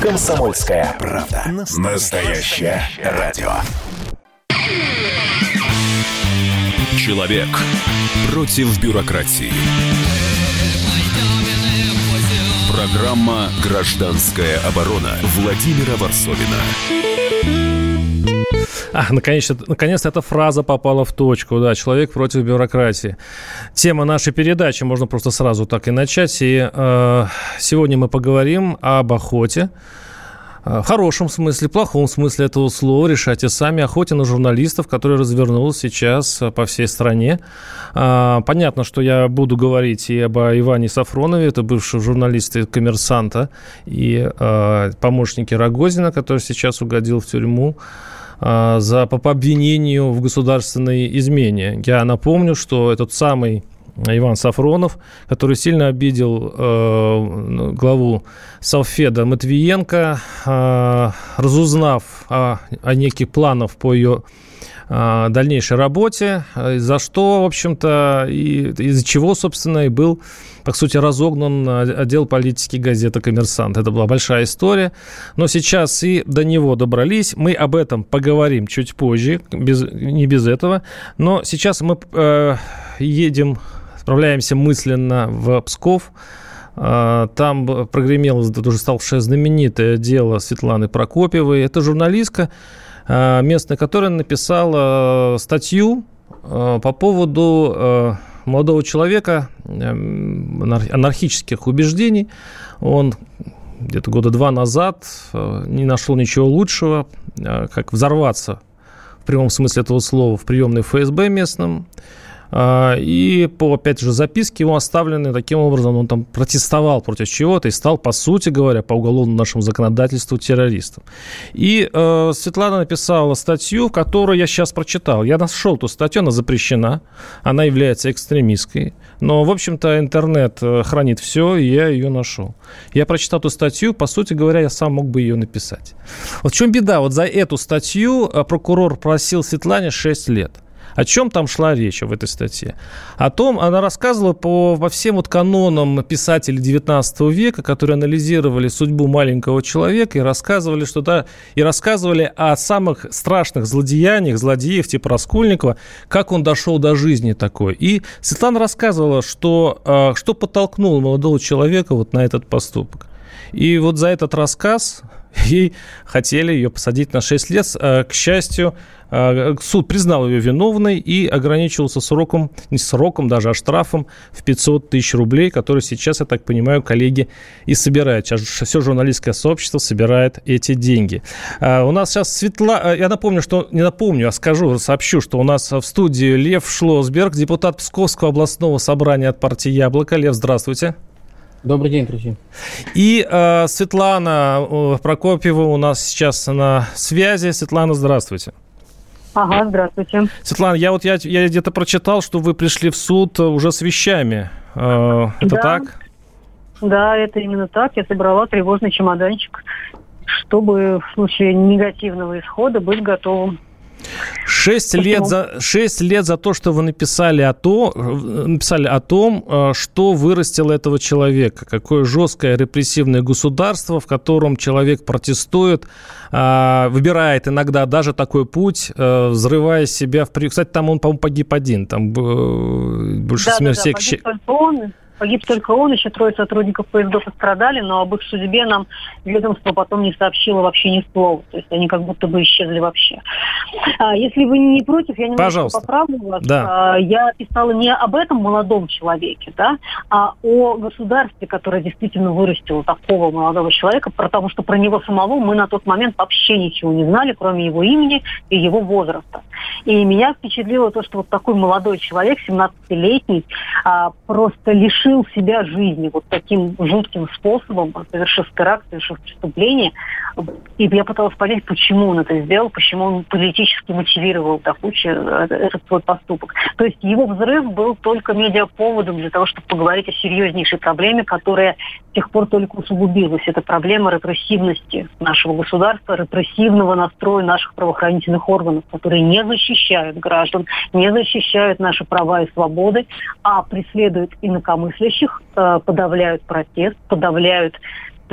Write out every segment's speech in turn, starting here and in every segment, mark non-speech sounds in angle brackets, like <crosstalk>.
Комсомольская правда. Настоящее радио. Человек против бюрократии. Программа «Гражданская оборона» Владимира Варсовина. А, наконец, наконец эта фраза попала в точку, да, человек против бюрократии. Тема нашей передачи, можно просто сразу так и начать. И э, сегодня мы поговорим об охоте, э, в хорошем смысле, плохом смысле этого слова, решайте сами, охоте на журналистов, который развернулась сейчас э, по всей стране. А, понятно, что я буду говорить и об Иване Сафронове, это бывший журналист и коммерсанта, и э, помощнике Рогозина, который сейчас угодил в тюрьму. А, за, по обвинению в государственной измене. Я напомню, что этот самый Иван Сафронов, который сильно обидел э, главу Салфеда Матвиенко, э, разузнав о, о неких планах по ее дальнейшей работе, за что, в общем-то, и из-за чего, собственно, и был по сути, разогнан отдел политики газеты «Коммерсант». Это была большая история. Но сейчас и до него добрались. Мы об этом поговорим чуть позже, без, не без этого. Но сейчас мы э, едем, справляемся мысленно в Псков. Э, там прогремело уже ставшее знаменитое дело Светланы Прокопьевой. Это журналистка э, местная, которая написала статью э, по поводу молодого человека эм, анархических убеждений. Он где-то года два назад э, не нашел ничего лучшего, э, как взорваться в прямом смысле этого слова в приемной ФСБ местном, и по, опять же, записке его оставлены таким образом, он там протестовал против чего-то и стал, по сути говоря, по уголовному нашему законодательству террористом. И э, Светлана написала статью, в которой я сейчас прочитал. Я нашел эту статью, она запрещена, она является экстремистской, но, в общем-то, интернет э, хранит все, и я ее нашел. Я прочитал эту статью, по сути говоря, я сам мог бы ее написать. Вот в чем беда? Вот за эту статью э, прокурор просил Светлане 6 лет – о чем там шла речь в этой статье? О том, она рассказывала по, по всем вот канонам писателей 19 века, которые анализировали судьбу маленького человека и рассказывали, что да, и рассказывали о самых страшных злодеяниях, злодеев типа Раскольникова, как он дошел до жизни такой. И Светлана рассказывала, что, а, что подтолкнуло молодого человека вот на этот поступок. И вот за этот рассказ ей хотели ее посадить на 6 лет. А, к счастью, а, суд признал ее виновной и ограничивался сроком, не сроком даже, а штрафом в 500 тысяч рублей, который сейчас, я так понимаю, коллеги и собирают. Сейчас все журналистское сообщество собирает эти деньги. А, у нас сейчас Светла... Я напомню, что... Не напомню, а скажу, сообщу, что у нас в студии Лев Шлосберг, депутат Псковского областного собрания от партии «Яблоко». Лев, здравствуйте. Добрый день, друзья. И э, Светлана Прокопьева у нас сейчас на связи. Светлана, здравствуйте. Ага, здравствуйте. Светлана, я вот я, я где-то прочитал, что вы пришли в суд уже с вещами. Э, это да. так? Да, это именно так. Я собрала тревожный чемоданчик, чтобы в случае негативного исхода быть готовым. Шесть лет, за, шесть лет за то, что вы написали о, то, написали о том, э, что вырастило этого человека. Какое жесткое репрессивное государство, в котором человек протестует, э, выбирает иногда даже такой путь, э, взрывая себя в... Кстати, там он, по-моему, погиб один. Там больше да, смертей... Да, да, погиб он. Погиб только он, еще трое сотрудников поездов пострадали, но об их судьбе нам ведомство потом не сообщило вообще ни слова. То есть они как будто бы исчезли вообще. А, если вы не против, я немного Пожалуйста. поправлю вас. Да. А, я писала не об этом молодом человеке, да, а о государстве, которое действительно вырастило такого молодого человека, потому что про него самого мы на тот момент вообще ничего не знали, кроме его имени и его возраста. И меня впечатлило то, что вот такой молодой человек, 17-летний, а, просто лишил себя жизни вот таким жутким способом, совершив теракт, совершив преступление. И я пыталась понять, почему он это сделал, почему он политически мотивировал так этот свой поступок. То есть его взрыв был только медиаповодом для того, чтобы поговорить о серьезнейшей проблеме, которая с тех пор только усугубилась. Это проблема репрессивности нашего государства, репрессивного настроя наших правоохранительных органов, которые не защищают граждан, не защищают наши права и свободы, а преследуют инакомыслящих, э, подавляют протест, подавляют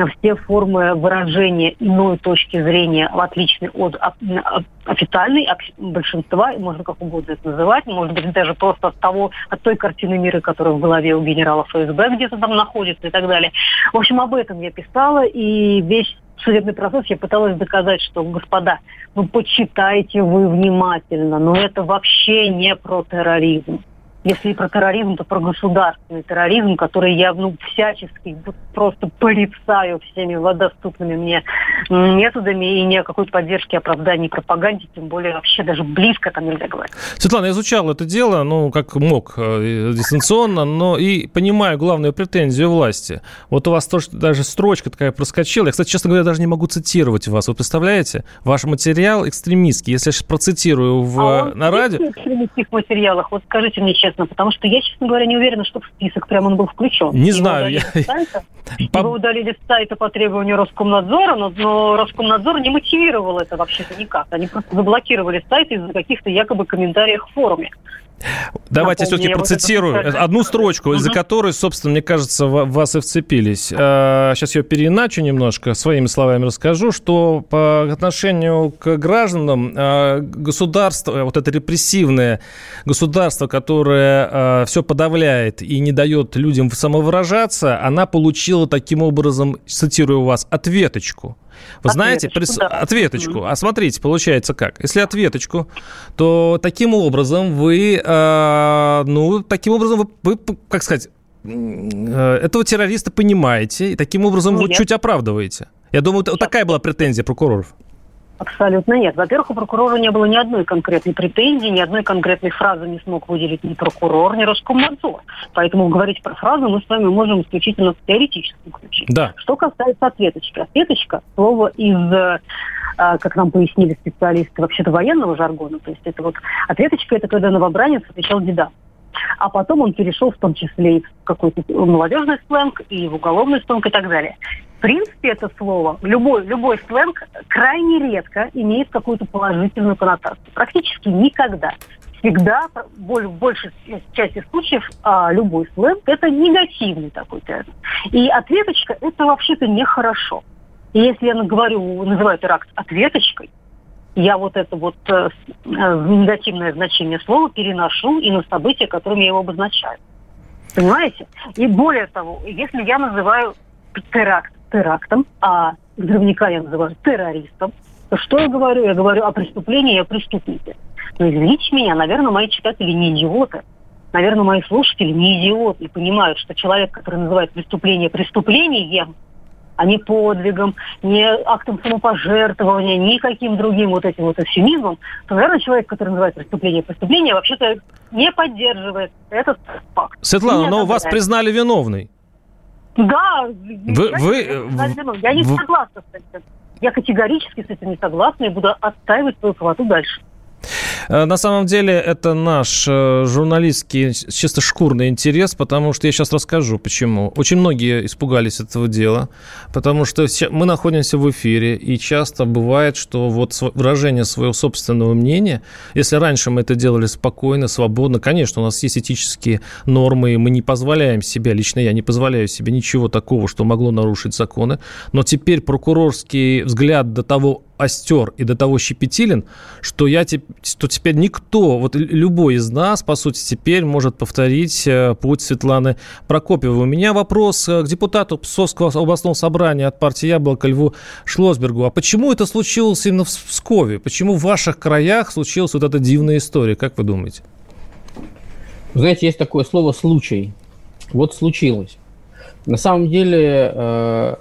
все формы выражения иной точки зрения, в отличие от официальной большинства, можно как угодно это называть, может быть, даже просто от того, от той картины мира, которая в голове у генерала ФСБ где-то там находится и так далее. В общем, об этом я писала, и весь судебный процесс я пыталась доказать, что, господа, ну почитайте вы внимательно, но это вообще не про терроризм. Если и про терроризм, то про государственный терроризм, который я ну, всячески просто порицаю всеми доступными мне методами и ни о какой поддержке, оправдании, пропаганде, тем более вообще даже близко там нельзя говорить. Светлана, я изучал это дело, ну, как мог, э, дистанционно, но и понимаю главную претензию власти. Вот у вас тоже даже строчка такая проскочила. Я, кстати, честно говоря, даже не могу цитировать вас. Вы представляете? Ваш материал экстремистский. Если я сейчас процитирую в, а на радио... в экстремистских материалах? Вот скажите мне честно, честно, потому что я, честно говоря, не уверена, что в список прям он был включен. Не его знаю. Удалили я... сайта, <laughs> его удалили с сайта по требованию Роскомнадзора, но, но Роскомнадзор не мотивировал это вообще-то никак. Они просто заблокировали сайт из-за каких-то якобы комментариев в форуме. Давайте я все-таки процитирую вот одну строчку, из-за которой, собственно, мне кажется, в вас и вцепились. Сейчас а, ее переиначу немножко, своими словами расскажу, что по отношению к гражданам а, государство, вот это репрессивное государство, которое все подавляет и не дает людям самовыражаться, она получила таким образом, цитирую вас, ответочку. Вы знаете, прис... да. ответочку. А смотрите, получается как? Если ответочку, то таким образом вы, э, ну, таким образом вы, вы как сказать, э, этого террориста понимаете, и таким образом ну, вы чуть оправдываете. Я думаю, вот такая была претензия прокуроров. Абсолютно нет. Во-первых, у прокурора не было ни одной конкретной претензии, ни одной конкретной фразы не смог выделить ни прокурор, ни Роскомнадзор. Поэтому говорить про фразу мы с вами можем исключительно в теоретическом ключе. Да. Что касается ответочки. Ответочка – слово из э, как нам пояснили специалисты вообще-то военного жаргона. То есть это вот ответочка – это когда новобранец отвечал деда. А потом он перешел в том числе и в какой-то молодежный сленг, и в уголовный сленг и так далее принципе, это слово, любой, любой сленг крайне редко имеет какую-то положительную коннотацию. Практически никогда. Всегда, в большей части случаев, а, любой сленг – это негативный такой термин. И ответочка – это вообще-то нехорошо. И если я говорю, называю теракт ответочкой, я вот это вот э, э, негативное значение слова переношу и на события, которыми я его обозначаю. Понимаете? И более того, если я называю теракт терактом, а взрывника я называю террористом, то что я говорю? Я говорю о преступлении и о преступнике. Но извините меня, наверное, мои читатели не идиоты. Наверное, мои слушатели не идиоты и понимают, что человек, который называет преступление преступлением, а не подвигом, не актом самопожертвования, никаким другим вот этим вот эвфемизмом, то, наверное, человек, который называет преступление преступление, вообще-то не поддерживает этот факт. Светлана, но вас признали виновной. Да, вы, я, вы, я, я не вы... согласна с этим. Я категорически с этим не согласна и буду отстаивать свою правоту дальше. Э, на самом деле это наш э, журналистский чисто шкурный интерес, потому что я сейчас расскажу, почему. Очень многие испугались этого дела, потому что мы находимся в эфире, и часто бывает, что вот выражение своего собственного мнения, если раньше мы это делали спокойно, свободно, конечно, у нас есть этические нормы, и мы не позволяем себе, лично я не позволяю себе ничего такого, что могло нарушить законы, но теперь прокурорский взгляд до того, остер и до того щепетилен, что, я, что теперь никто, вот любой из нас, по сути, теперь может повторить э, путь Светланы Прокопьевой. У меня вопрос э, к депутату Псковского областного собрания от партии «Яблоко» Льву Шлосбергу. А почему это случилось именно в Пскове? Почему в ваших краях случилась вот эта дивная история? Как вы думаете? Знаете, есть такое слово «случай». Вот случилось. На самом деле, э,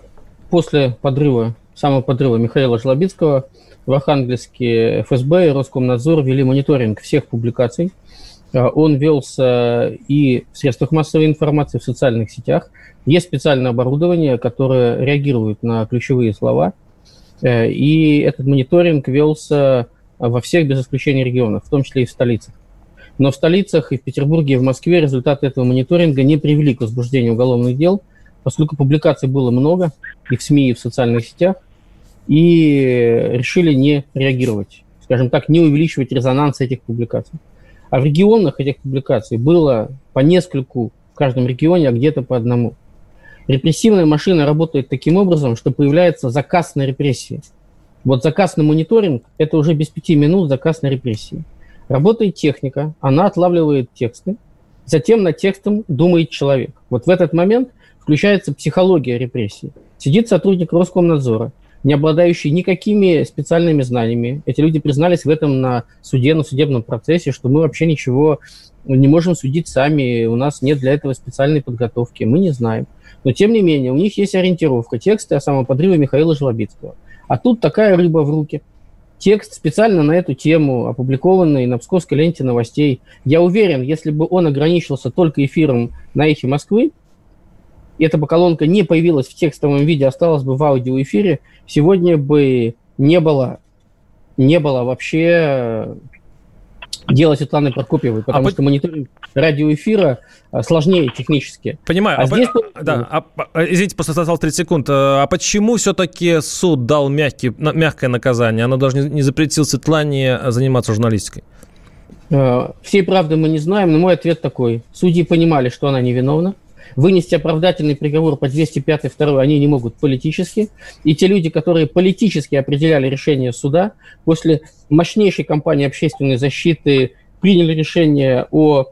после подрыва самого подрыва Михаила Жлобицкого в Архангельске ФСБ и Роскомнадзор вели мониторинг всех публикаций. А, он велся и в средствах массовой информации, в социальных сетях. Есть специальное оборудование, которое реагирует на ключевые слова. Э, и этот мониторинг велся во всех, без исключения регионов, в том числе и в столицах. Но в столицах и в Петербурге, и в Москве результаты этого мониторинга не привели к возбуждению уголовных дел, поскольку публикаций было много и в СМИ, и в социальных сетях и решили не реагировать, скажем так, не увеличивать резонанс этих публикаций. А в регионах этих публикаций было по нескольку в каждом регионе, а где-то по одному. Репрессивная машина работает таким образом, что появляется заказ на репрессии. Вот заказ на мониторинг – это уже без пяти минут заказ на репрессии. Работает техника, она отлавливает тексты, затем над текстом думает человек. Вот в этот момент включается психология репрессий. Сидит сотрудник Роскомнадзора, не обладающий никакими специальными знаниями. Эти люди признались в этом на суде, на судебном процессе, что мы вообще ничего не можем судить сами, у нас нет для этого специальной подготовки, мы не знаем. Но, тем не менее, у них есть ориентировка, тексты о самоподрыве Михаила Жлобицкого. А тут такая рыба в руки. Текст специально на эту тему, опубликованный на Псковской ленте новостей. Я уверен, если бы он ограничился только эфиром на эхе Москвы, эта бы колонка не появилась в текстовом виде, осталась бы в аудиоэфире, сегодня бы не было, не было вообще дела Светланы Прокопьевой, а потому а что по... мониторинг радиоэфира а, сложнее технически. Понимаю. А, а здесь... да, а, а, извините, просто осталось 30 секунд. А почему все-таки суд дал мягкий, мягкое наказание? Оно даже не запретил Светлане заниматься журналистикой. Всей правды мы не знаем, но мой ответ такой. Судьи понимали, что она невиновна. Вынести оправдательный приговор по 205 2 они не могут политически. И те люди, которые политически определяли решение суда, после мощнейшей кампании общественной защиты приняли решение о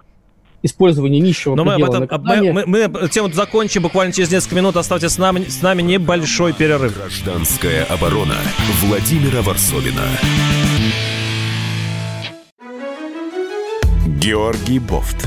использовании нищего Но мы об этом, мы, мы, мы тему закончим буквально через несколько минут. Оставайтесь с нами, с нами небольшой перерыв. Гражданская оборона Владимира Варсовина. Георгий Бофт.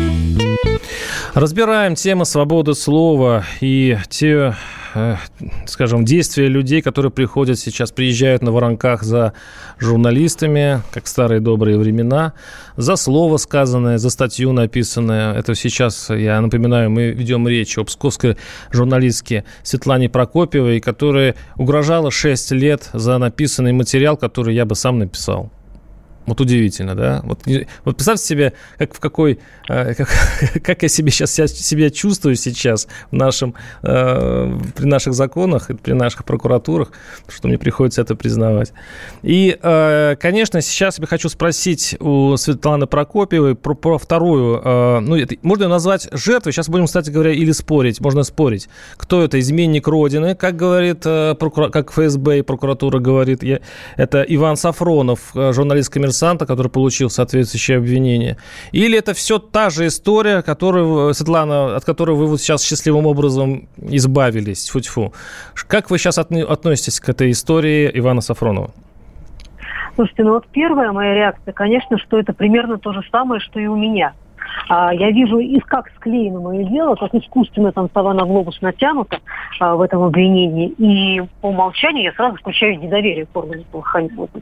Разбираем тему свободы слова и те Э, скажем, действия людей, которые приходят сейчас, приезжают на воронках за журналистами, как старые добрые времена, за слово сказанное, за статью написанное. Это сейчас, я напоминаю, мы ведем речь о псковской журналистке Светлане Прокопьевой, которая угрожала 6 лет за написанный материал, который я бы сам написал. Вот удивительно, да? Вот, вот представьте себе, как в какой, э, <laughs> как, как я себе сейчас себя, себя чувствую сейчас в нашем, э, при наших законах и при наших прокуратурах, что мне приходится это признавать. И, э, конечно, сейчас я хочу спросить у Светланы Прокопьевой про, про вторую, э, ну, это, можно ее назвать жертвой, сейчас будем, кстати говоря, или спорить, можно спорить, кто это, изменник Родины, как говорит, э, прокура, как ФСБ и прокуратура говорит, я, это Иван Сафронов, э, журналист коммерсант коммерсанта, который получил соответствующее обвинение? Или это все та же история, которую, Светлана, от которой вы вот сейчас счастливым образом избавились? Фу-тьфу. Как вы сейчас относитесь к этой истории Ивана Сафронова? Слушайте, ну вот первая моя реакция, конечно, что это примерно то же самое, что и у меня. А, я вижу, и как склеено мое дело, как искусственно там сова глобус натянута а, в этом обвинении. И по умолчанию я сразу включаю недоверие к органам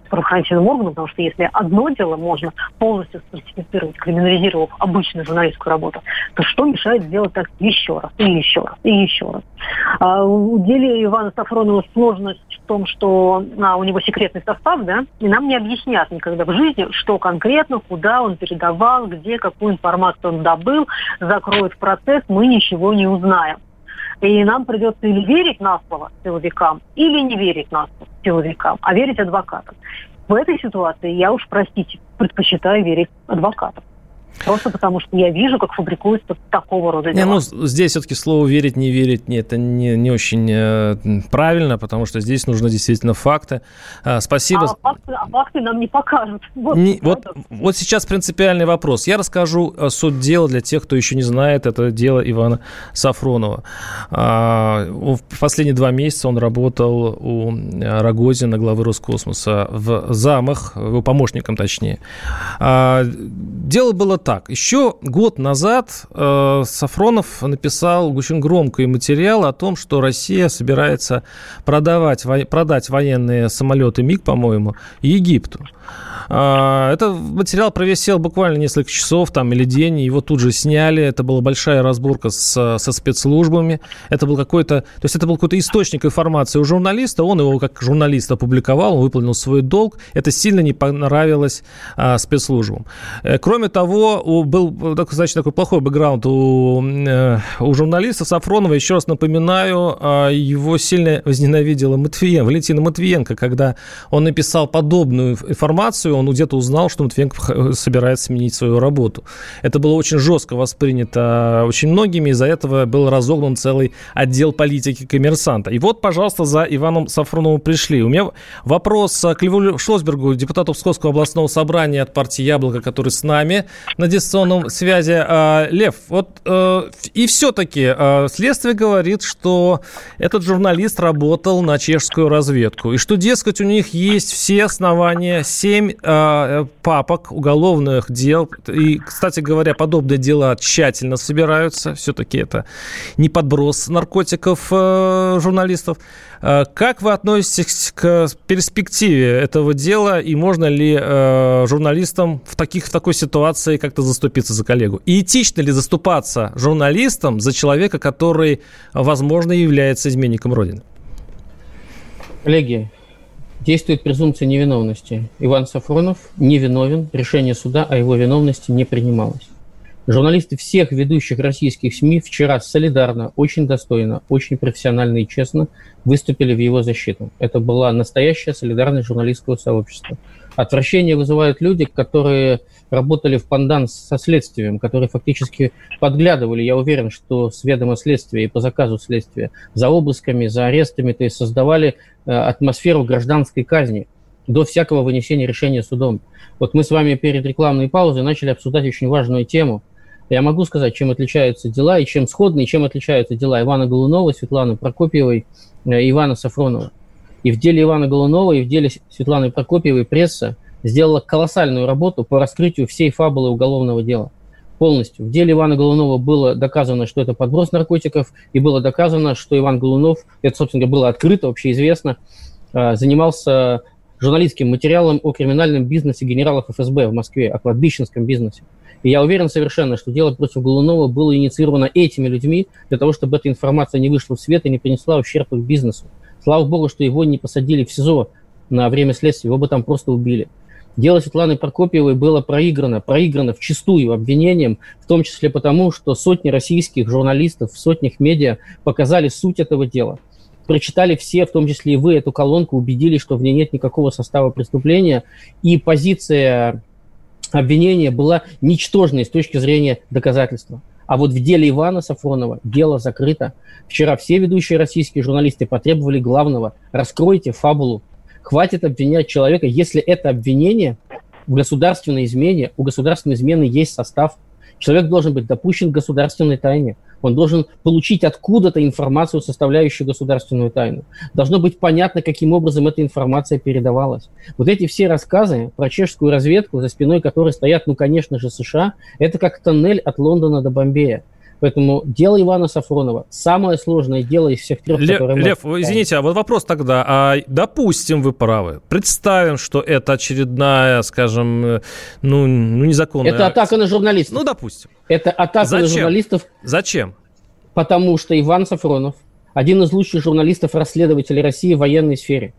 правоохранительным органам, потому что если одно дело можно полностью сфальсифицировать, криминализировав обычную журналистскую работу, то что мешает сделать так еще раз, и еще раз, и еще раз. А, в деле Ивана Сафронова сложность в том, что а, у него секретный состав, да, и нам не объяснят никогда в жизни, что конкретно, куда он передавал, где, какую информацию информацию он добыл, закроет процесс, мы ничего не узнаем. И нам придется или верить на слово силовикам, или не верить на слово силовикам, а верить адвокатам. В этой ситуации я уж, простите, предпочитаю верить адвокатам. Просто потому, что я вижу, как фабрикуется такого рода дела. Не, ну, здесь все-таки слово «верить», «не верить» нет, это не, не очень э, правильно, потому что здесь нужны действительно факты. А, спасибо. А факты, а факты нам не покажут. <laughs> Вот, не, вот, вот сейчас принципиальный вопрос. Я расскажу э, суть дела для тех, кто еще не знает. Это дело Ивана Сафронова. А, в последние два месяца он работал у э, Рогозина, главы Роскосмоса, в замах, его помощником точнее. А, дело было так. Еще год назад э, Сафронов написал очень громкий материал о том, что Россия собирается продавать, во, продать военные самолеты МиГ, по-моему, Египту. А, это материал провисел буквально несколько часов там или день, его тут же сняли. Это была большая разборка с, со спецслужбами. Это был какой-то, то есть это был какой-то источник информации у журналиста. Он его как журналист опубликовал, он выполнил свой долг. Это сильно не понравилось а, спецслужбам. Э, кроме того, у, был значит, такой плохой бэкграунд у, э, у журналиста Сафронова. Еще раз напоминаю, а, его сильно возненавидела Матвиенко, Валентина Матвиенко, когда он написал подобную информацию, он где-то узнал, что Матвиенко собирается сменить свою работу. Это было очень жестко воспринято очень многими, из-за этого был разогнан целый отдел политики коммерсанта. И вот, пожалуйста, за Иваном Сафроновым пришли. У меня вопрос к Льву Шлосбергу, депутату Псковского областного собрания от партии «Яблоко», который с нами на дистанционном связи. А, Лев, вот э, и все-таки э, следствие говорит, что этот журналист работал на чешскую разведку, и что, дескать, у них есть все основания, семь э, папок уголовных дел. И, кстати говоря, подобные дела тщательно собираются. Все-таки это не подброс наркотиков журналистов. Как вы относитесь к перспективе этого дела и можно ли э, журналистам в, таких, в такой ситуации как-то заступиться за коллегу? И этично ли заступаться журналистам за человека, который, возможно, является изменником Родины? Коллеги, действует презумпция невиновности. Иван Сафронов невиновен, решение суда о его виновности не принималось. Журналисты всех ведущих российских СМИ вчера солидарно, очень достойно, очень профессионально и честно выступили в его защиту. Это была настоящая солидарность журналистского сообщества. Отвращение вызывают люди, которые работали в пандан со следствием, которые фактически подглядывали, я уверен, что с ведома следствия и по заказу следствия, за обысками, за арестами, то есть создавали э, атмосферу гражданской казни до всякого вынесения решения судом. Вот мы с вами перед рекламной паузой начали обсуждать очень важную тему. Я могу сказать, чем отличаются дела и чем сходны, и чем отличаются дела Ивана Голунова, Светланы Прокопьевой э, Ивана Сафронова. И в деле Ивана Голунова, и в деле Светланы Прокопьевой пресса сделала колоссальную работу по раскрытию всей фабулы уголовного дела. Полностью. В деле Ивана Голунова было доказано, что это подброс наркотиков, и было доказано, что Иван Голунов, это, собственно говоря, было открыто, общеизвестно, э, занимался журналистским материалом о криминальном бизнесе генералов ФСБ в Москве, о кладбищенском бизнесе. И я уверен совершенно, что дело против Голунова было инициировано этими людьми для того, чтобы эта информация не вышла в свет и не принесла ущерб их бизнесу. Слава богу, что его не посадили в СИЗО на время следствия, его бы там просто убили. Дело Светланы Прокопьевой было проиграно, проиграно в чистую обвинением, в том числе потому, что сотни российских журналистов сотнях медиа показали суть этого дела. Прочитали все, в том числе и вы, эту колонку, убедились, что в ней нет никакого состава преступления, и позиция обвинения была ничтожной с точки зрения доказательства. А вот в деле Ивана Сафронова дело закрыто. Вчера все ведущие российские журналисты потребовали главного. Раскройте фабулу. Хватит обвинять человека, если это обвинение в государственной измене, у государственной измены есть состав. Человек должен быть допущен к государственной тайне. Он должен получить откуда-то информацию, составляющую государственную тайну. Должно быть понятно, каким образом эта информация передавалась. Вот эти все рассказы про чешскую разведку, за спиной которой стоят, ну, конечно же, США, это как тоннель от Лондона до Бомбея. Поэтому дело Ивана Сафронова самое сложное дело из всех трех, Лев, которые мы... Лев, извините, а вот вопрос тогда. А, допустим, вы правы. Представим, что это очередная, скажем, э, ну, ну незаконная... Это атака на журналистов. Ну, допустим. Это атака Зачем? на журналистов. Зачем? Потому что Иван Сафронов один из лучших журналистов-расследователей России в военной сфере.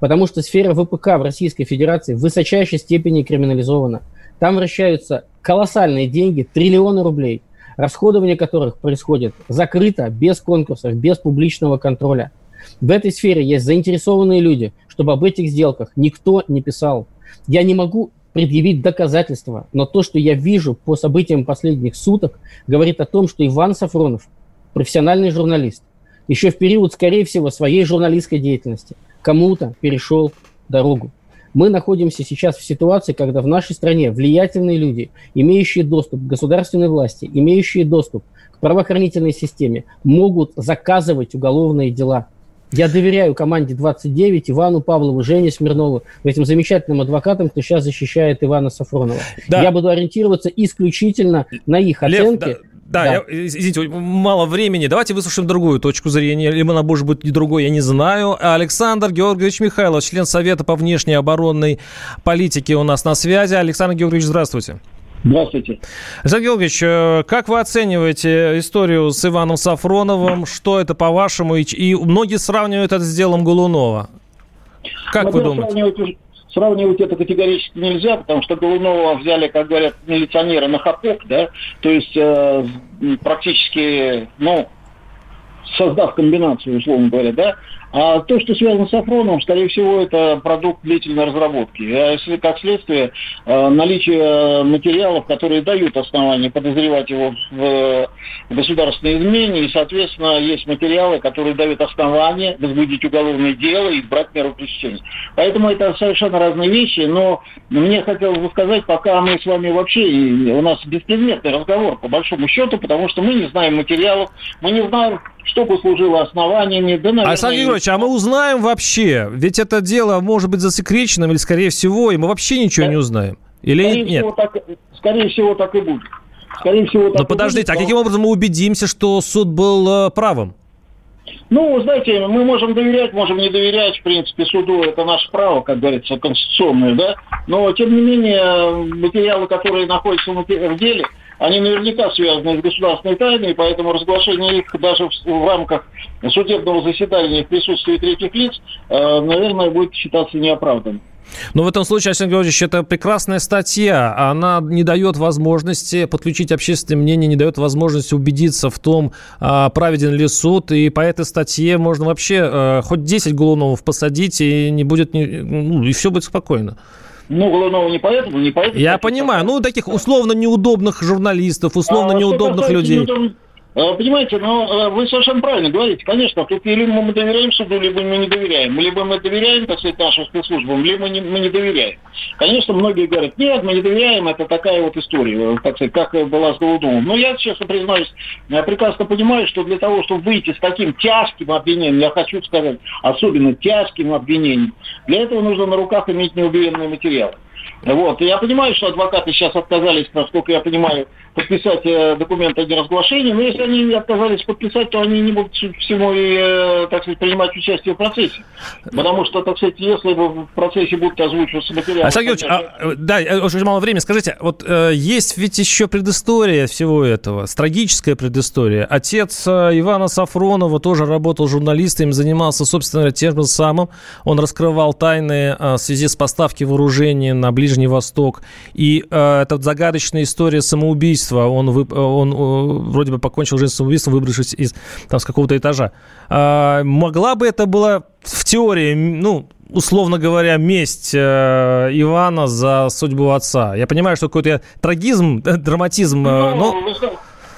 Потому что сфера ВПК в Российской Федерации в высочайшей степени криминализована. Там вращаются колоссальные деньги, триллионы рублей – расходование которых происходит закрыто, без конкурсов, без публичного контроля. В этой сфере есть заинтересованные люди, чтобы об этих сделках никто не писал. Я не могу предъявить доказательства, но то, что я вижу по событиям последних суток, говорит о том, что Иван Сафронов, профессиональный журналист, еще в период, скорее всего, своей журналистской деятельности кому-то перешел дорогу. Мы находимся сейчас в ситуации, когда в нашей стране влиятельные люди, имеющие доступ к государственной власти, имеющие доступ к правоохранительной системе, могут заказывать уголовные дела. Я доверяю команде 29, Ивану Павлову, Жене Смирнову, этим замечательным адвокатам, кто сейчас защищает Ивана Сафронова. Да. Я буду ориентироваться исключительно на их Лев, оценки. Да. Да, да. Я, извините, мало времени. Давайте выслушаем другую точку зрения. Либо она может быть и другой, я не знаю. Александр Георгиевич Михайлов, член Совета по внешней оборонной политике у нас на связи. Александр Георгиевич, здравствуйте. Здравствуйте. Александр Георгиевич, э, как вы оцениваете историю с Иваном Сафроновым? Что это, по-вашему? И многие сравнивают это с делом Голунова. Как вы думаете? Сравнивать, сравнивать это категорически нельзя, потому что Голунова взяли, как говорят, милиционеры на хапок, да, то есть э, практически, ну, создав комбинацию, условно говоря, да, а то, что связано с Сафроновым, скорее всего, это продукт длительной разработки. А как следствие, э, наличие материалов, которые дают основания подозревать его в государственной измене, и, соответственно, есть материалы, которые дают основания возбудить уголовное дело и избрать меру пресечения. Поэтому это совершенно разные вещи, но мне хотелось бы сказать, пока мы с вами вообще, у нас беспредметный разговор, по большому счету, потому что мы не знаем материалов, мы не знаем, что послужило основаниями. Да, наверное, Григорьевич, а мы узнаем вообще? Ведь это дело может быть засекреченным или, скорее всего, и мы вообще ничего не узнаем. Или скорее нет? Всего так, скорее всего, так и будет. Скорее всего, так Но подождите, будет, а каким образом мы убедимся, что суд был э, правым? Ну, знаете, мы можем доверять, можем не доверять, в принципе, суду, это наше право, как говорится, конституционное, да, но, тем не менее, материалы, которые находятся в деле, они наверняка связаны с государственной тайной, поэтому разглашение их даже в, в рамках судебного заседания в присутствии третьих лиц, э, наверное, будет считаться неоправданным. Но в этом случае, Александр Георгиевич, это прекрасная статья. Она не дает возможности подключить общественное мнение, не дает возможности убедиться в том, а, праведен ли суд. И по этой статье можно вообще а, хоть 10 Голуновых посадить, и не будет, ну, и все будет спокойно. Ну, Голунова не поэтому, не поэтому. Я понимаю. Ну, таких условно неудобных журналистов, условно а, неудобных людей. Неудобных понимаете, но э, вы совершенно правильно говорите. Конечно, либо мы доверяем суду, либо мы не доверяем. Либо мы доверяем, так сказать, нашим спецслужбам, либо не, мы не доверяем. Конечно, многие говорят, нет, мы не доверяем, это такая вот история, э, так сказать, как была с Голодовым. Но я, честно признаюсь, прекрасно понимаю, что для того, чтобы выйти с таким тяжким обвинением, я хочу сказать, особенно тяжким обвинением, для этого нужно на руках иметь неубиенные материалы. Вот. И я понимаю, что адвокаты сейчас отказались, насколько я понимаю, подписать э, документ о неразглашении, но если они отказались подписать, то они не будут всему и, э, так сказать, принимать участие в процессе. Потому что, так сказать, если в процессе будут озвучиваться материалы... Александр Георгиевич, а, да, очень мало времени. Скажите, вот э, есть ведь еще предыстория всего этого, трагическая предыстория. Отец э, Ивана Сафронова тоже работал журналистом, занимался, собственно, тем же самым. Он раскрывал тайны э, в связи с поставки вооружения на Ближний Восток. И э, эта загадочная история самоубийства, он, вы, он э, вроде бы покончил жизнь самоубийством, выбравшись из, там, с какого-то этажа. Э, могла бы это была в теории, ну, условно говоря, месть э, Ивана за судьбу отца? Я понимаю, что какой-то трагизм, <laughs> драматизм, э, ну, но...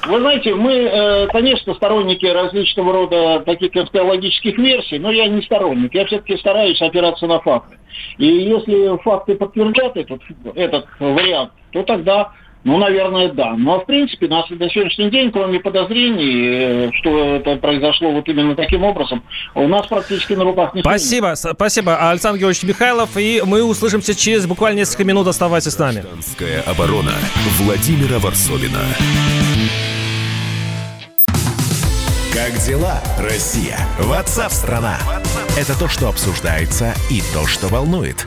Вы знаете, мы, э, конечно, сторонники различного рода таких конспирологических версий, но я не сторонник. Я все-таки стараюсь опираться на факты. И если факты подтвердят этот, этот вариант, то тогда ну, наверное, да. Но, ну, а в принципе, на, на сегодняшний день, кроме подозрений, э, что это произошло вот именно таким образом, у нас практически на руках не Спасибо, стоит. спасибо, Александр Георгиевич Михайлов. И мы услышимся через буквально несколько минут. Оставайтесь с нами. Гражданская оборона Владимира Варсовина. Как дела, Россия? Ватсап-страна! Это то, что обсуждается и то, что волнует.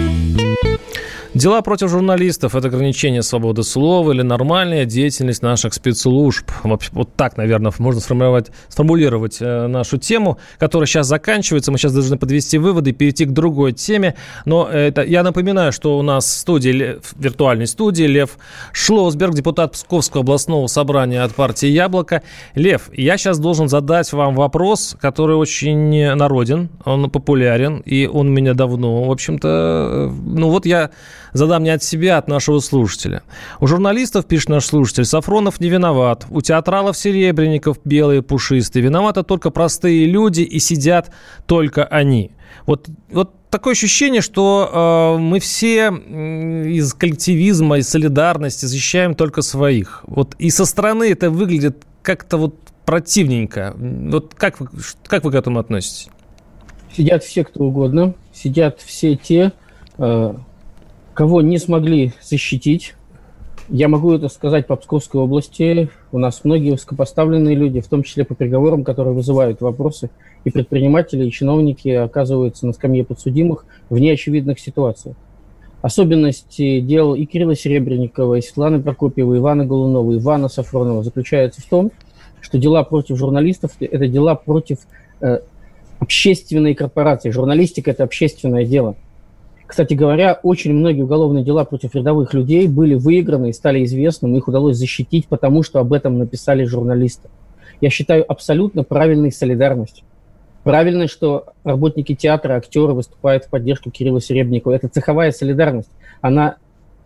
Дела против журналистов – это ограничение свободы слова или нормальная деятельность наших спецслужб. Вот так, наверное, можно сформулировать, сформулировать э, нашу тему, которая сейчас заканчивается. Мы сейчас должны подвести выводы и перейти к другой теме. Но это, я напоминаю, что у нас в студии, в виртуальной студии Лев Шлосберг, депутат Псковского областного собрания от партии «Яблоко». Лев, я сейчас должен задать вам вопрос, который очень народен, он популярен, и он меня давно, в общем-то, э, ну вот я задам не от себя, а от нашего слушателя. У журналистов, пишет наш слушатель, Сафронов не виноват. У театралов Серебренников белые пушистые. Виноваты только простые люди и сидят только они. Вот, вот такое ощущение, что э, мы все из коллективизма, из солидарности защищаем только своих. Вот и со стороны это выглядит как-то вот противненько. Вот как вы, как вы к этому относитесь? Сидят все, кто угодно. Сидят все те, э, кого не смогли защитить. Я могу это сказать по Псковской области. У нас многие высокопоставленные люди, в том числе по приговорам, которые вызывают вопросы. И предприниматели, и чиновники оказываются на скамье подсудимых в неочевидных ситуациях. Особенности дел и Кирилла Серебренникова, и Светланы Прокопьева, Ивана Голунова, Ивана Сафронова заключаются в том, что дела против журналистов – это дела против э, общественной корпорации. Журналистика – это общественное дело – кстати говоря, очень многие уголовные дела против рядовых людей были выиграны и стали известными, их удалось защитить, потому что об этом написали журналисты. Я считаю абсолютно правильной солидарностью. Правильно, что работники театра, актеры выступают в поддержку Кирилла Серебникова. Это цеховая солидарность. Она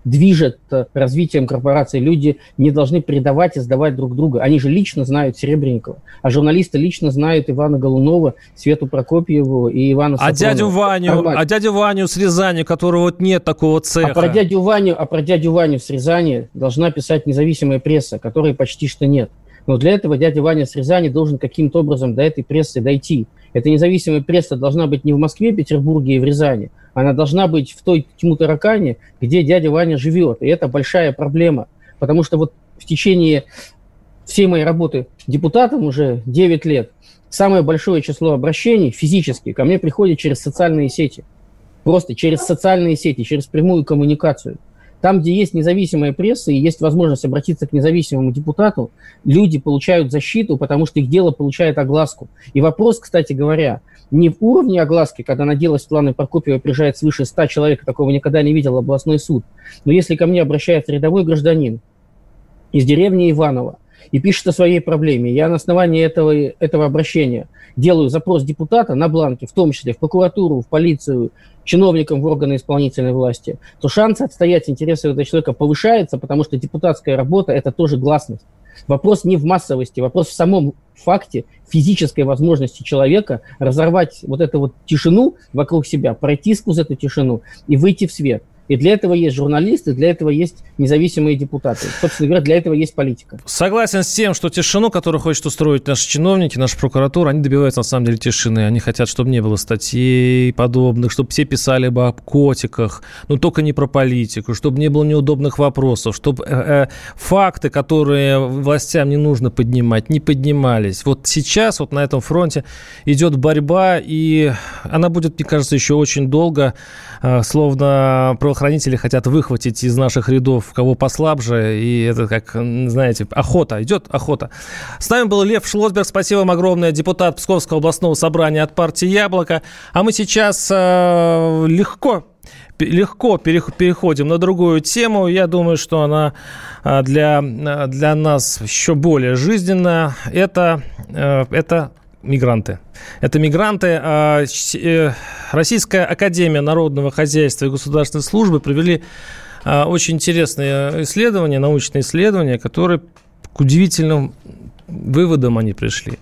движет э, развитием корпорации. Люди не должны предавать и сдавать друг друга. Они же лично знают Серебренникова. А журналисты лично знают Ивана Голунова, Свету Прокопьеву и Ивана А дядю Ваню, Нормально. а дядю Ваню с Рязани, которого вот нет такого цеха. А про дядю Ваню, а про дядю Ваню с Рязани должна писать независимая пресса, которой почти что нет. Но для этого дядя Ваня с Рязани должен каким-то образом до этой прессы дойти. Эта независимая пресса должна быть не в Москве, Петербурге и в Рязани, она должна быть в той тьму таракане, где дядя Ваня живет. И это большая проблема. Потому что вот в течение всей моей работы депутатом уже 9 лет самое большое число обращений физически ко мне приходит через социальные сети. Просто через социальные сети, через прямую коммуникацию. Там, где есть независимая пресса и есть возможность обратиться к независимому депутату, люди получают защиту, потому что их дело получает огласку. И вопрос, кстати говоря, не в уровне огласки, когда на дело Светланы Прокопьевой приезжает свыше 100 человек, такого никогда не видел областной суд. Но если ко мне обращается рядовой гражданин из деревни Иваново и пишет о своей проблеме, я на основании этого, этого обращения делаю запрос депутата на бланке, в том числе в прокуратуру, в полицию, чиновникам в органы исполнительной власти, то шанс отстоять интересы этого человека повышается, потому что депутатская работа – это тоже гласность. Вопрос не в массовости, вопрос в самом факте физической возможности человека разорвать вот эту вот тишину вокруг себя, пройти сквозь эту тишину и выйти в свет – и для этого есть журналисты, для этого есть независимые депутаты. Собственно говоря, для этого есть политика. Согласен с тем, что тишину, которую хочет устроить наши чиновники, наша прокуратура, они добиваются на самом деле тишины. Они хотят, чтобы не было статей подобных, чтобы все писали бы об котиках, но только не про политику, чтобы не было неудобных вопросов, чтобы э, э, факты, которые властям не нужно поднимать, не поднимались. Вот сейчас вот на этом фронте идет борьба, и она будет, мне кажется, еще очень долго, э, словно про правоохранители хотят выхватить из наших рядов кого послабже, и это как, знаете, охота, идет охота. С нами был Лев Шлосберг, спасибо вам огромное, депутат Псковского областного собрания от партии «Яблоко». А мы сейчас э, легко легко переходим на другую тему. Я думаю, что она э, для, э, для нас еще более жизненная. Это, э, это мигранты. Это мигранты. А, э, Российская академия народного хозяйства и государственной службы провели а, очень интересные исследования, научные исследования, которые к удивительным выводам они пришли.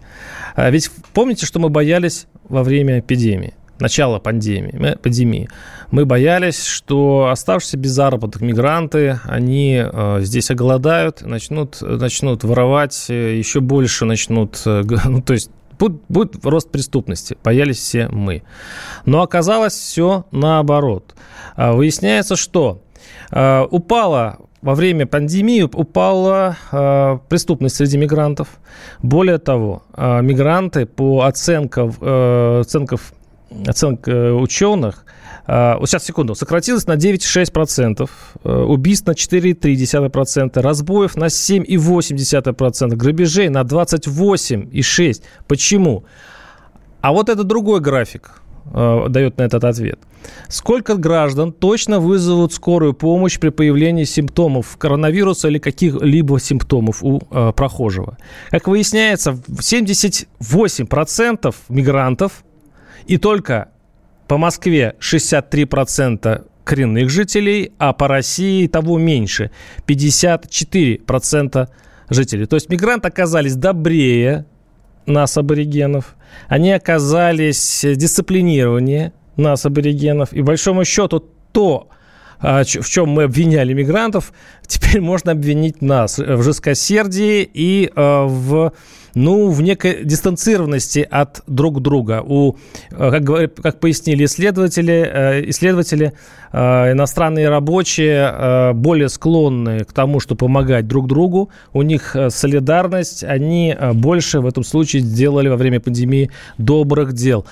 А ведь помните, что мы боялись во время эпидемии? начала пандемии, мы, пандемии. Мы боялись, что оставшиеся без заработок мигранты, они э, здесь оголодают, начнут, начнут воровать, э, еще больше начнут, э, <laughs> ну, то есть будет, будет рост преступности. Боялись все мы. Но оказалось все наоборот. А, выясняется, что а, упала во время пандемии упала э, преступность среди мигрантов. Более того, мигранты по оценкам, э, оценкам оценка ученых, сейчас, секунду, сократилось на 9,6%, убийств на 4,3%, разбоев на 7,8%, грабежей на 28,6%. Почему? А вот это другой график э, дает на этот ответ. Сколько граждан точно вызовут скорую помощь при появлении симптомов коронавируса или каких-либо симптомов у э, прохожего? Как выясняется, 78% мигрантов и только по Москве 63% коренных жителей, а по России того меньше, 54% жителей. То есть мигранты оказались добрее нас, аборигенов. Они оказались дисциплинированнее нас, аборигенов. И, большому счету, то, в чем мы обвиняли мигрантов, теперь можно обвинить нас в жесткосердии и а, в ну, в некой дистанцированности от друг друга. У, э, как, как пояснили исследователи, э, исследователи э, иностранные рабочие более склонны к тому, что помогать друг другу. У них солидарность, они больше в этом случае сделали во время пандемии добрых дел.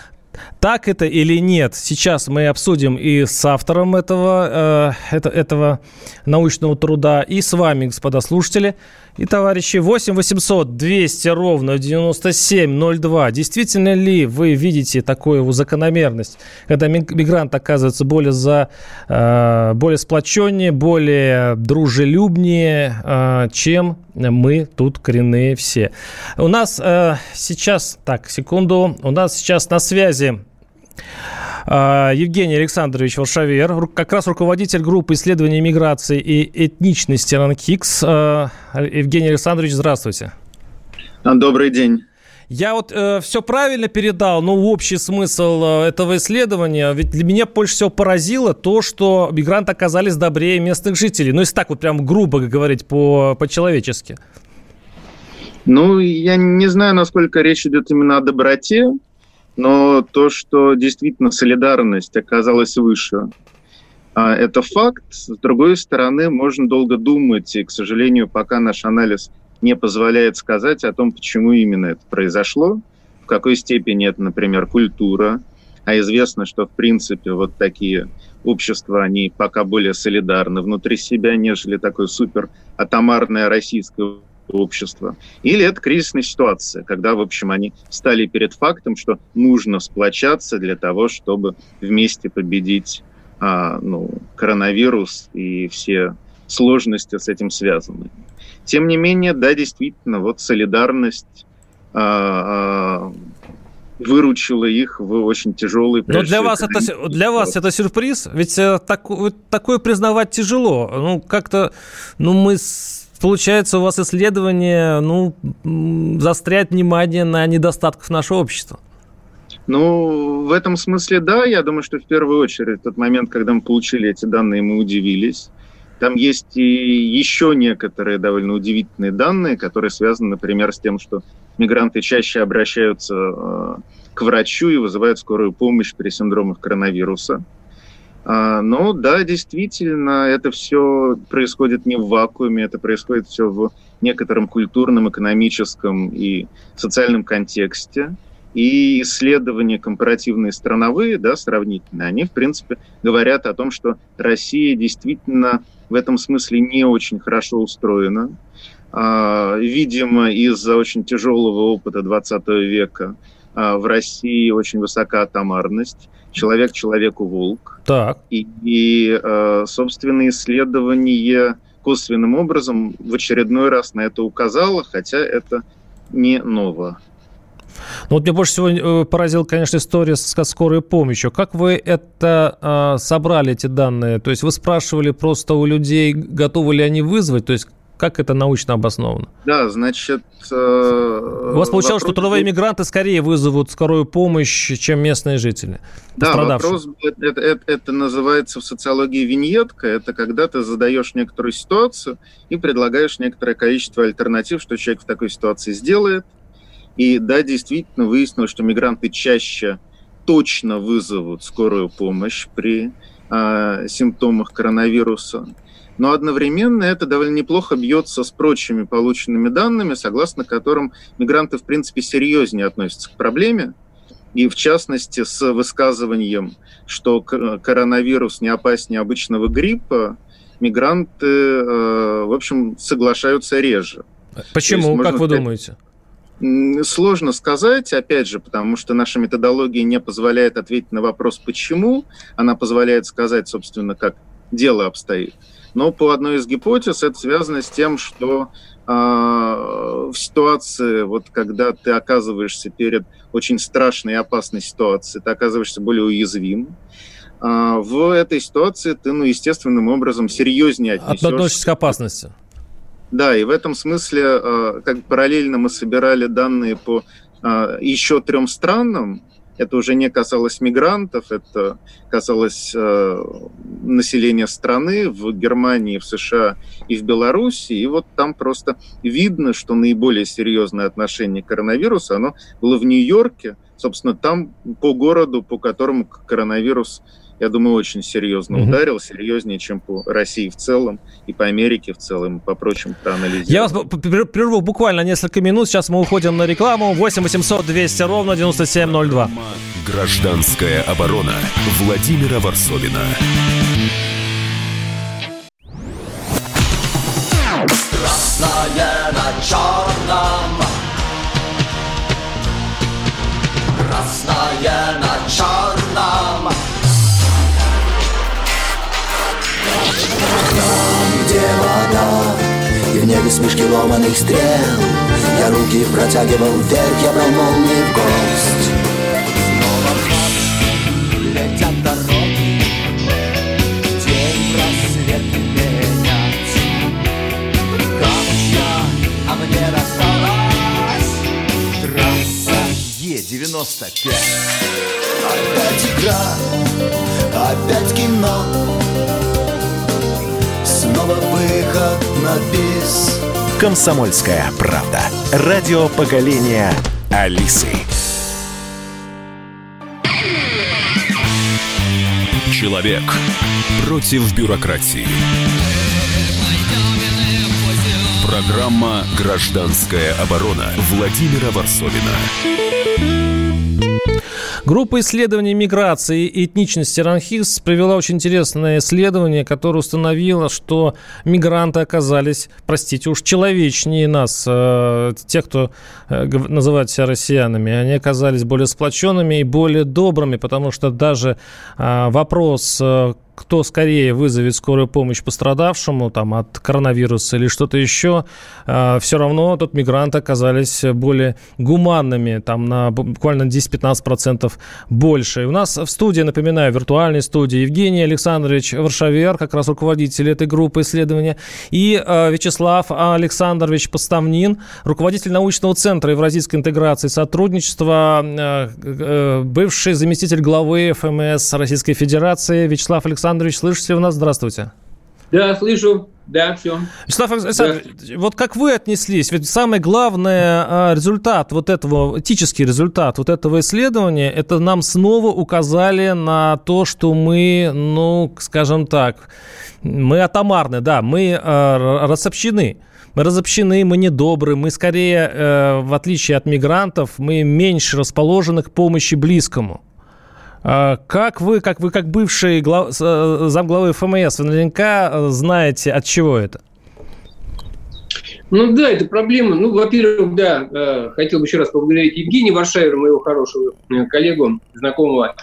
Так это или нет, сейчас мы обсудим и с автором этого, э, это, этого научного труда, и с вами, господа слушатели и товарищи. 8 800 200 ровно 9702. Действительно ли вы видите такую закономерность, когда мигрант оказывается более, за, э, более сплоченнее, более дружелюбнее, э, чем мы тут коренные все. У нас э, сейчас, так, секунду, у нас сейчас на связи Евгений Александрович Варшавер, как раз руководитель группы исследований миграции и этничности РАНХИКС. А, Евгений Александрович, здравствуйте. Добрый день. Я вот э, все правильно передал, ну, общий смысл э, этого исследования. Ведь для меня больше всего поразило то, что мигранты оказались добрее местных жителей. Ну, если так вот прям грубо говорить по, по-человечески. Ну, я не знаю, насколько речь идет именно о доброте, но то, что действительно солидарность оказалась выше, а, это факт. С другой стороны, можно долго думать, и, к сожалению, пока наш анализ не позволяет сказать о том, почему именно это произошло, в какой степени это, например, культура, а известно, что, в принципе, вот такие общества, они пока более солидарны внутри себя, нежели такое супер атомарное российское общества. Или это кризисная ситуация, когда, в общем, они стали перед фактом, что нужно сплочаться для того, чтобы вместе победить а, ну, коронавирус и все сложности с этим связаны. Тем не менее, да, действительно, вот солидарность а, а, выручила их в очень тяжелый. Но для вас это для вас это сюрприз, ведь э, так, такое признавать тяжело. Ну как-то, ну мы получается, у вас исследование, ну, застрять внимание на недостатках нашего общества. Ну, в этом смысле, да. Я думаю, что в первую очередь тот момент, когда мы получили эти данные, мы удивились. Там есть и еще некоторые довольно удивительные данные, которые связаны, например, с тем, что мигранты чаще обращаются э, к врачу и вызывают скорую помощь при синдромах коронавируса. А, но да, действительно, это все происходит не в вакууме, это происходит все в некотором культурном, экономическом и социальном контексте. И исследования компаративные страновые, да, сравнительные, они, в принципе, говорят о том, что Россия действительно в этом смысле не очень хорошо устроена. А, видимо, из-за очень тяжелого опыта 20 века в России очень высока атомарность человек человеку волк. Так. И, и э, собственно, исследование косвенным образом в очередной раз на это указало, хотя это не ново. Ну вот мне больше всего э, поразила, конечно, история с скорой помощью. Как вы это э, собрали, эти данные? То есть вы спрашивали просто у людей, готовы ли они вызвать? То есть как это научно обосновано? Да, значит... Э, У вас получалось, что трудовые мигранты скорее вызовут скорую помощь, чем местные жители? Да, вопрос, это, это, это называется в социологии виньетка. Это когда ты задаешь некоторую ситуацию и предлагаешь некоторое количество альтернатив, что человек в такой ситуации сделает. И да, действительно выяснилось, что мигранты чаще точно вызовут скорую помощь при э, симптомах коронавируса но одновременно это довольно неплохо бьется с прочими полученными данными, согласно которым мигранты, в принципе, серьезнее относятся к проблеме, и в частности с высказыванием, что коронавирус не опаснее обычного гриппа, мигранты, э, в общем, соглашаются реже. Почему, есть, как вы сказать, думаете? Сложно сказать, опять же, потому что наша методология не позволяет ответить на вопрос «почему?», она позволяет сказать, собственно, как дело обстоит. Но по одной из гипотез это связано с тем, что э, в ситуации, вот когда ты оказываешься перед очень страшной и опасной ситуацией, ты оказываешься более уязвим. Э, в этой ситуации ты, ну, естественным образом серьезнее отнесешься. Относишься к опасности. Да, и в этом смысле, э, как параллельно мы собирали данные по еще трем странам, это уже не касалось мигрантов, это касалось э, населения страны в Германии, в США и в Беларуси. И вот там просто видно, что наиболее серьезное отношение к коронавирусу, оно было в Нью-Йорке. Собственно, там по городу, по которому коронавирус я думаю, очень серьезно mm-hmm. ударил, серьезнее, чем по России в целом, и по Америке в целом, и по прочим проанализировать. Я вас прерву буквально несколько минут, сейчас мы уходим на рекламу. 8 800 200 ровно 9702. Гражданская оборона Владимира Варсовина. Красное на черном Красное на черном И в небе смешки ломаных стрел Я руки протягивал вверх, я брал молнии в гость Снова в летят дороги. День рассвет менять Камушья, а мне досталась Трасса Е-95 Опять игра, опять кино снова выход на бис. Комсомольская правда. Радио поколения Алисы. Человек против бюрократии. Программа «Гражданская оборона» Владимира Варсовина. Группа исследований миграции и этничности РАНХИС провела очень интересное исследование, которое установило, что мигранты оказались, простите уж, человечнее нас, э, тех, кто э, называют себя россиянами. Они оказались более сплоченными и более добрыми, потому что даже э, вопрос кто скорее вызовет скорую помощь пострадавшему там, от коронавируса или что-то еще, э, все равно тут мигранты оказались более гуманными, там на буквально 10-15% больше. И у нас в студии, напоминаю, виртуальной студии Евгений Александрович Варшавер, как раз руководитель этой группы исследования, и э, Вячеслав Александрович Поставнин, руководитель научного центра евразийской интеграции и сотрудничества, э, э, бывший заместитель главы ФМС Российской Федерации Вячеслав Александрович Александрович, слышите вы нас? Здравствуйте. Да, слышу. Да, все. Вячеслав Александрович, да. вот как вы отнеслись? Ведь самый главный а, результат вот этого, этический результат вот этого исследования, это нам снова указали на то, что мы, ну, скажем так, мы атомарны, да, мы э, рассобщены. Мы разобщены, мы недобры, мы скорее, э, в отличие от мигрантов, мы меньше расположены к помощи близкому. А, как вы, как вы как бывший глав, э, замглавы ФМС, вы наверняка э, знаете, от чего это? Ну да, это проблема. Ну, во-первых, да, э, хотел бы еще раз поблагодарить Евгения Варшавера, моего хорошего коллегу, знакомого,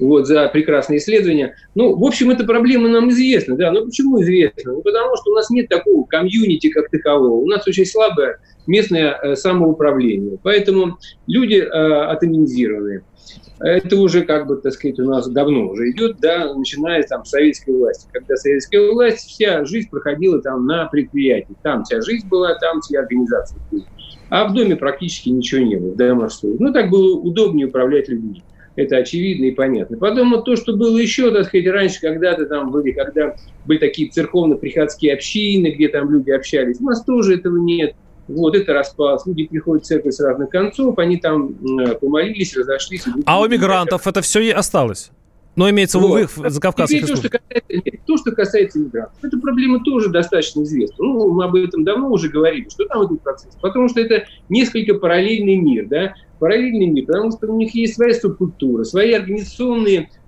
вот, за прекрасное исследование. Ну, в общем, эта проблема нам известна, да. Но почему известна? Ну, потому что у нас нет такого комьюнити как такового. У нас очень слабое местное самоуправление. Поэтому люди э, атомизированы. Это уже, как бы, так сказать, у нас давно уже идет, да, начиная там с советской власти. Когда советская власть, вся жизнь проходила там на предприятии. Там вся жизнь была, там вся организация была. А в доме практически ничего не было, в домашнем. Ну, так было удобнее управлять людьми. Это очевидно и понятно. Потом вот то, что было еще, так сказать, раньше когда-то там были, когда были такие церковно-приходские общины, где там люди общались. У нас тоже этого нет. Вот это распалось. Люди приходят в церковь с разных концов, они там помолились, разошлись. А у мигрантов это все и осталось? Но имеется в виду в закавказских то, что касается, нет, то, что касается мигрантов, эта проблема тоже достаточно известна. Ну, мы об этом давно уже говорили, что там идут процессы. Потому что это несколько параллельный мир, да, параллельный мир, потому что у них есть своя субкультура, свои организационные Э, э, э,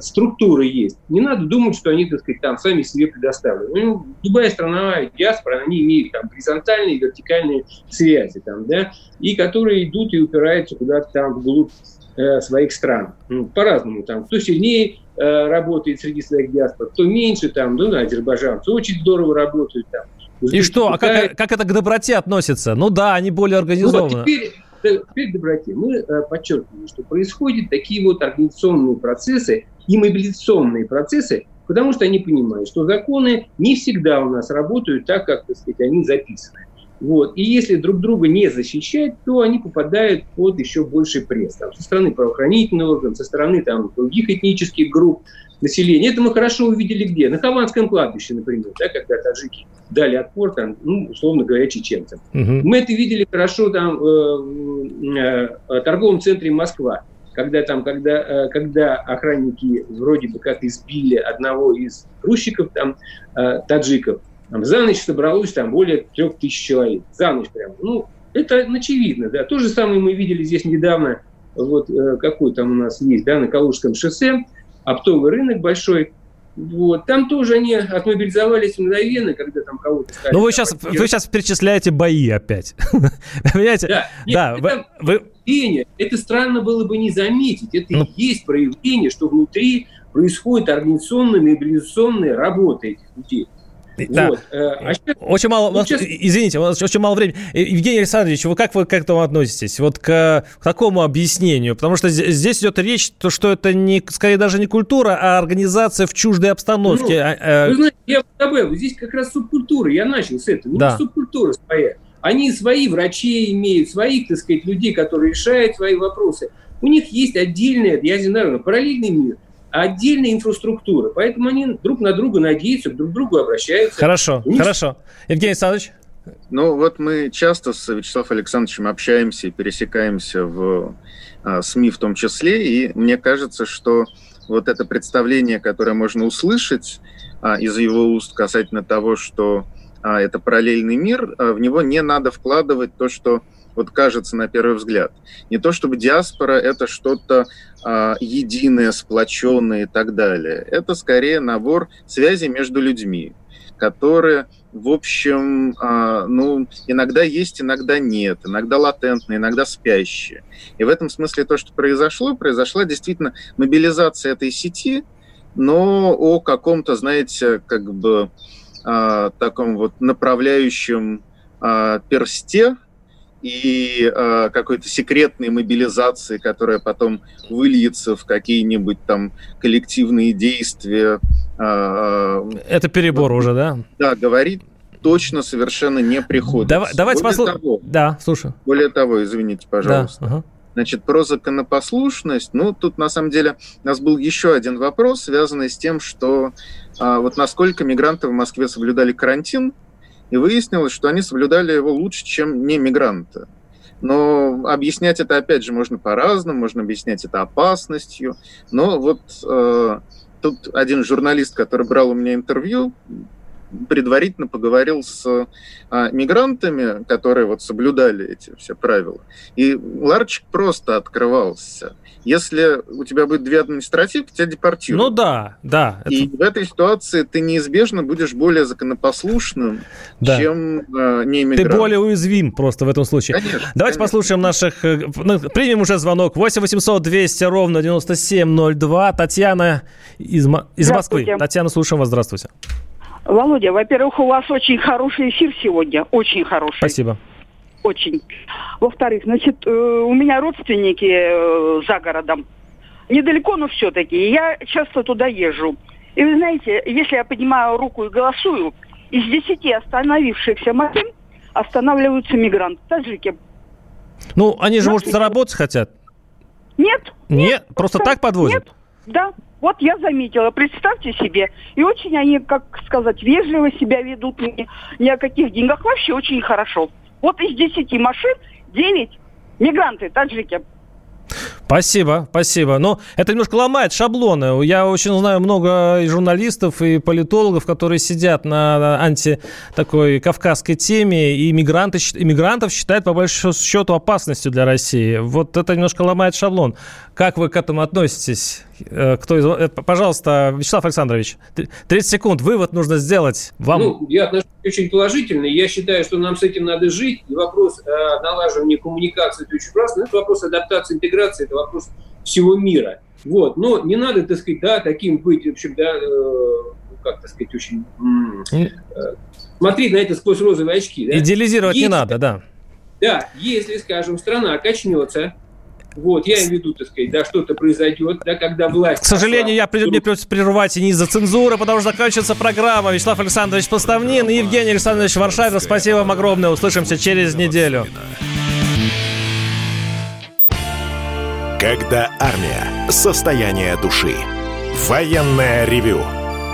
структуры есть. Не надо думать, что они, так сказать, там сами себе предоставлены. Ну, любая страна, диаспора, они имеют там горизонтальные и вертикальные связи, там, да, и которые идут и упираются куда-то там вглубь э, своих стран. Ну, по-разному там. Кто сильнее э, работает среди своих диаспор, кто меньше там, ну, да, азербайджанцы очень здорово работают там. И что? А как, как это к доброте относится? Ну да, они более организованы. Ну, вот теперь, теперь доброте. Мы э, подчеркиваем, что происходят такие вот организационные процессы и мобилизационные процессы, потому что они понимают, что законы не всегда у нас работают так, как, так сказать, они записаны. Вот. И если друг друга не защищать, то они попадают под еще больший пресс. Там, со стороны правоохранительных органов, со стороны там, других этнических групп населения. Это мы хорошо увидели где? На Хованском кладбище, например, да, когда таджики дали отпор, там, ну, условно говоря, чеченцам. Угу. Мы это видели хорошо там, э, э, в торговом центре Москва, когда, там, когда, э, когда охранники вроде бы как избили одного из грузчиков, там, таджиков, там, за ночь собралось там более трех тысяч человек. За ночь прям. Ну, это очевидно, да. То же самое мы видели здесь недавно, вот э, какой там у нас есть, да, на Калужском шоссе, оптовый рынок большой, вот. Там тоже они отмобилизовались мгновенно, когда там кого-то стали... Ну, вы сейчас, вы сейчас перечисляете бои опять. <laughs> Понимаете? Да. Нет, да это, вы... Проявление. это странно было бы не заметить. Это ну... и есть проявление, что внутри происходит организационная, мобилизационная работа этих людей. Да. Вот. Э, а сейчас, очень мало, сейчас... извините, у нас очень мало времени. Э, Евгений Александрович, вы как вы к этому относитесь? Вот к, к такому объяснению? Потому что здесь идет речь, то, что это не, скорее даже не культура, а организация в чуждой обстановке. Ну, а, вы знаете, я добавил, здесь как раз субкультура, я начал с этого. Да. субкультура своя. Они свои врачи имеют, своих, так сказать, людей, которые решают свои вопросы. У них есть отдельный, я не знаю, параллельный мир – отдельная инфраструктура. Поэтому они друг на друга надеются, друг к другу обращаются. Хорошо, них... хорошо. Евгений Александрович? Ну, вот мы часто с Вячеславом Александровичем общаемся и пересекаемся в а, СМИ в том числе, и мне кажется, что вот это представление, которое можно услышать а, из его уст касательно того, что а, это параллельный мир, а, в него не надо вкладывать то, что вот кажется на первый взгляд. Не то чтобы диаспора это что-то а, единое, сплоченное и так далее. Это скорее набор связей между людьми, которые, в общем, а, ну, иногда есть, иногда нет, иногда латентные, иногда спящие. И в этом смысле то, что произошло, произошла действительно мобилизация этой сети, но о каком-то, знаете, как бы а, таком вот направляющем а, персте, и э, какой-то секретной мобилизации, которая потом выльется в какие-нибудь там коллективные действия. Э, Это перебор вот, уже, да? Да, говорить точно совершенно не приходится. Давай, давайте послушаем. Да, слушаю. Более того, извините, пожалуйста. Да, ага. Значит, про законопослушность, ну, тут на самом деле у нас был еще один вопрос, связанный с тем, что а, вот насколько мигранты в Москве соблюдали карантин, и выяснилось, что они соблюдали его лучше, чем не мигранты. Но объяснять это, опять же, можно по-разному, можно объяснять это опасностью. Но вот э, тут один журналист, который брал у меня интервью, предварительно поговорил с а, мигрантами, которые вот соблюдали эти все правила. И ларчик просто открывался. Если у тебя будет две административки, тебя депортируют. Ну да, да. И это... в этой ситуации ты неизбежно будешь более законопослушным, да. чем э, не иммигрант. Ты более уязвим просто в этом случае. Конечно. Давайте конечно. послушаем наших... Э, ну, примем уже звонок. 8 800 200 ровно 9702. Татьяна из, из Москвы. Татьяна, слушаем вас. Здравствуйте. Володя, во-первых, у вас очень хороший эфир сегодня. Очень хороший. Спасибо очень. Во-вторых, значит, э, у меня родственники э, за городом. Недалеко, но все-таки. Я часто туда езжу. И вы знаете, если я поднимаю руку и голосую, из десяти остановившихся машин останавливаются мигранты, таджики. Ну, они же, может, заработать хотят? Нет. Нет, нет просто так подвозят? Нет, да. Вот я заметила, представьте себе. И очень они, как сказать, вежливо себя ведут, ни, ни о каких деньгах. Вообще очень хорошо. Вот из 10 машин 9 мигранты, таджики. Спасибо, спасибо. Но это немножко ломает шаблоны. Я очень знаю много и журналистов, и политологов, которые сидят на анти такой кавказской теме, и мигранты, иммигрантов считают по большому счету опасностью для России. Вот это немножко ломает шаблон. Как вы к этому относитесь? Э, кто из... Э, пожалуйста, Вячеслав Александрович, 30 секунд, вывод нужно сделать. Вам... Ну, я отношусь очень положительно. Я считаю, что нам с этим надо жить. И вопрос э, налаживания коммуникации – это очень просто. Это вопрос адаптации, интеграции – это вопрос всего мира. Вот. Но не надо, так сказать, да, таким быть, в общем, да, э, как, так сказать, очень... Э, смотреть на это сквозь розовые очки. Да? Идеализировать если, не надо, да. Да, если, скажем, страна качнется, вот, я имею в виду, так сказать, да, что-то произойдет, да, когда власть... К сожалению, я при, мне придется прерывать и не из-за цензуры, потому что заканчивается программа. Вячеслав Александрович Поставнин и Евгений Александрович Варшавин. Спасибо вам огромное. Услышимся через неделю. Когда армия. Состояние души. Военное ревю